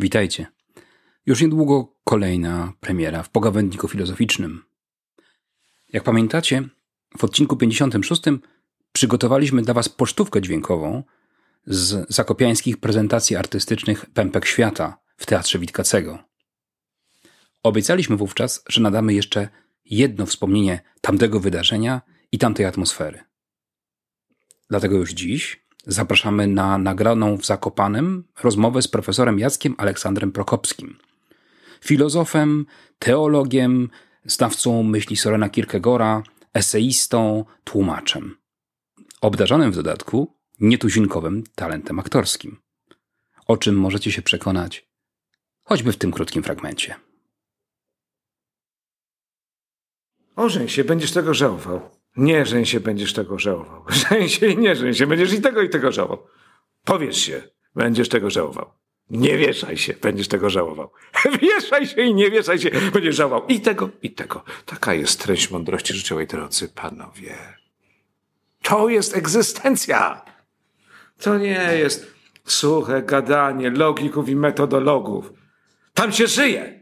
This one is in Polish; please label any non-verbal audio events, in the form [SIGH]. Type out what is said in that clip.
Witajcie. Już niedługo kolejna premiera w pogawędniku filozoficznym. Jak pamiętacie, w odcinku 56 przygotowaliśmy dla Was pocztówkę dźwiękową z zakopiańskich prezentacji artystycznych Pępek Świata w Teatrze Witkacego. Obiecaliśmy wówczas, że nadamy jeszcze jedno wspomnienie tamtego wydarzenia i tamtej atmosfery. Dlatego już dziś zapraszamy na nagraną w Zakopanem rozmowę z profesorem Jackiem Aleksandrem Prokopskim, filozofem, teologiem, znawcą myśli Sorena Kierkegaarda, eseistą, tłumaczem. Obdarzonym w dodatku nietuzinkowym talentem aktorskim. O czym możecie się przekonać choćby w tym krótkim fragmencie. Ożeń się, będziesz tego żałował. Nie żeń się, będziesz tego żałował. [LAUGHS] Żeń się i nie żeń się, będziesz i tego i tego żałował. Powiesz się, będziesz tego żałował. Nie wieszaj się, będziesz tego żałował. [LAUGHS] Wieszaj się i nie wieszaj się, będziesz żałował i tego, i tego. Taka jest treść mądrości życiowej, drodzy panowie. To jest egzystencja. To nie jest suche gadanie logików i metodologów. Tam się żyje.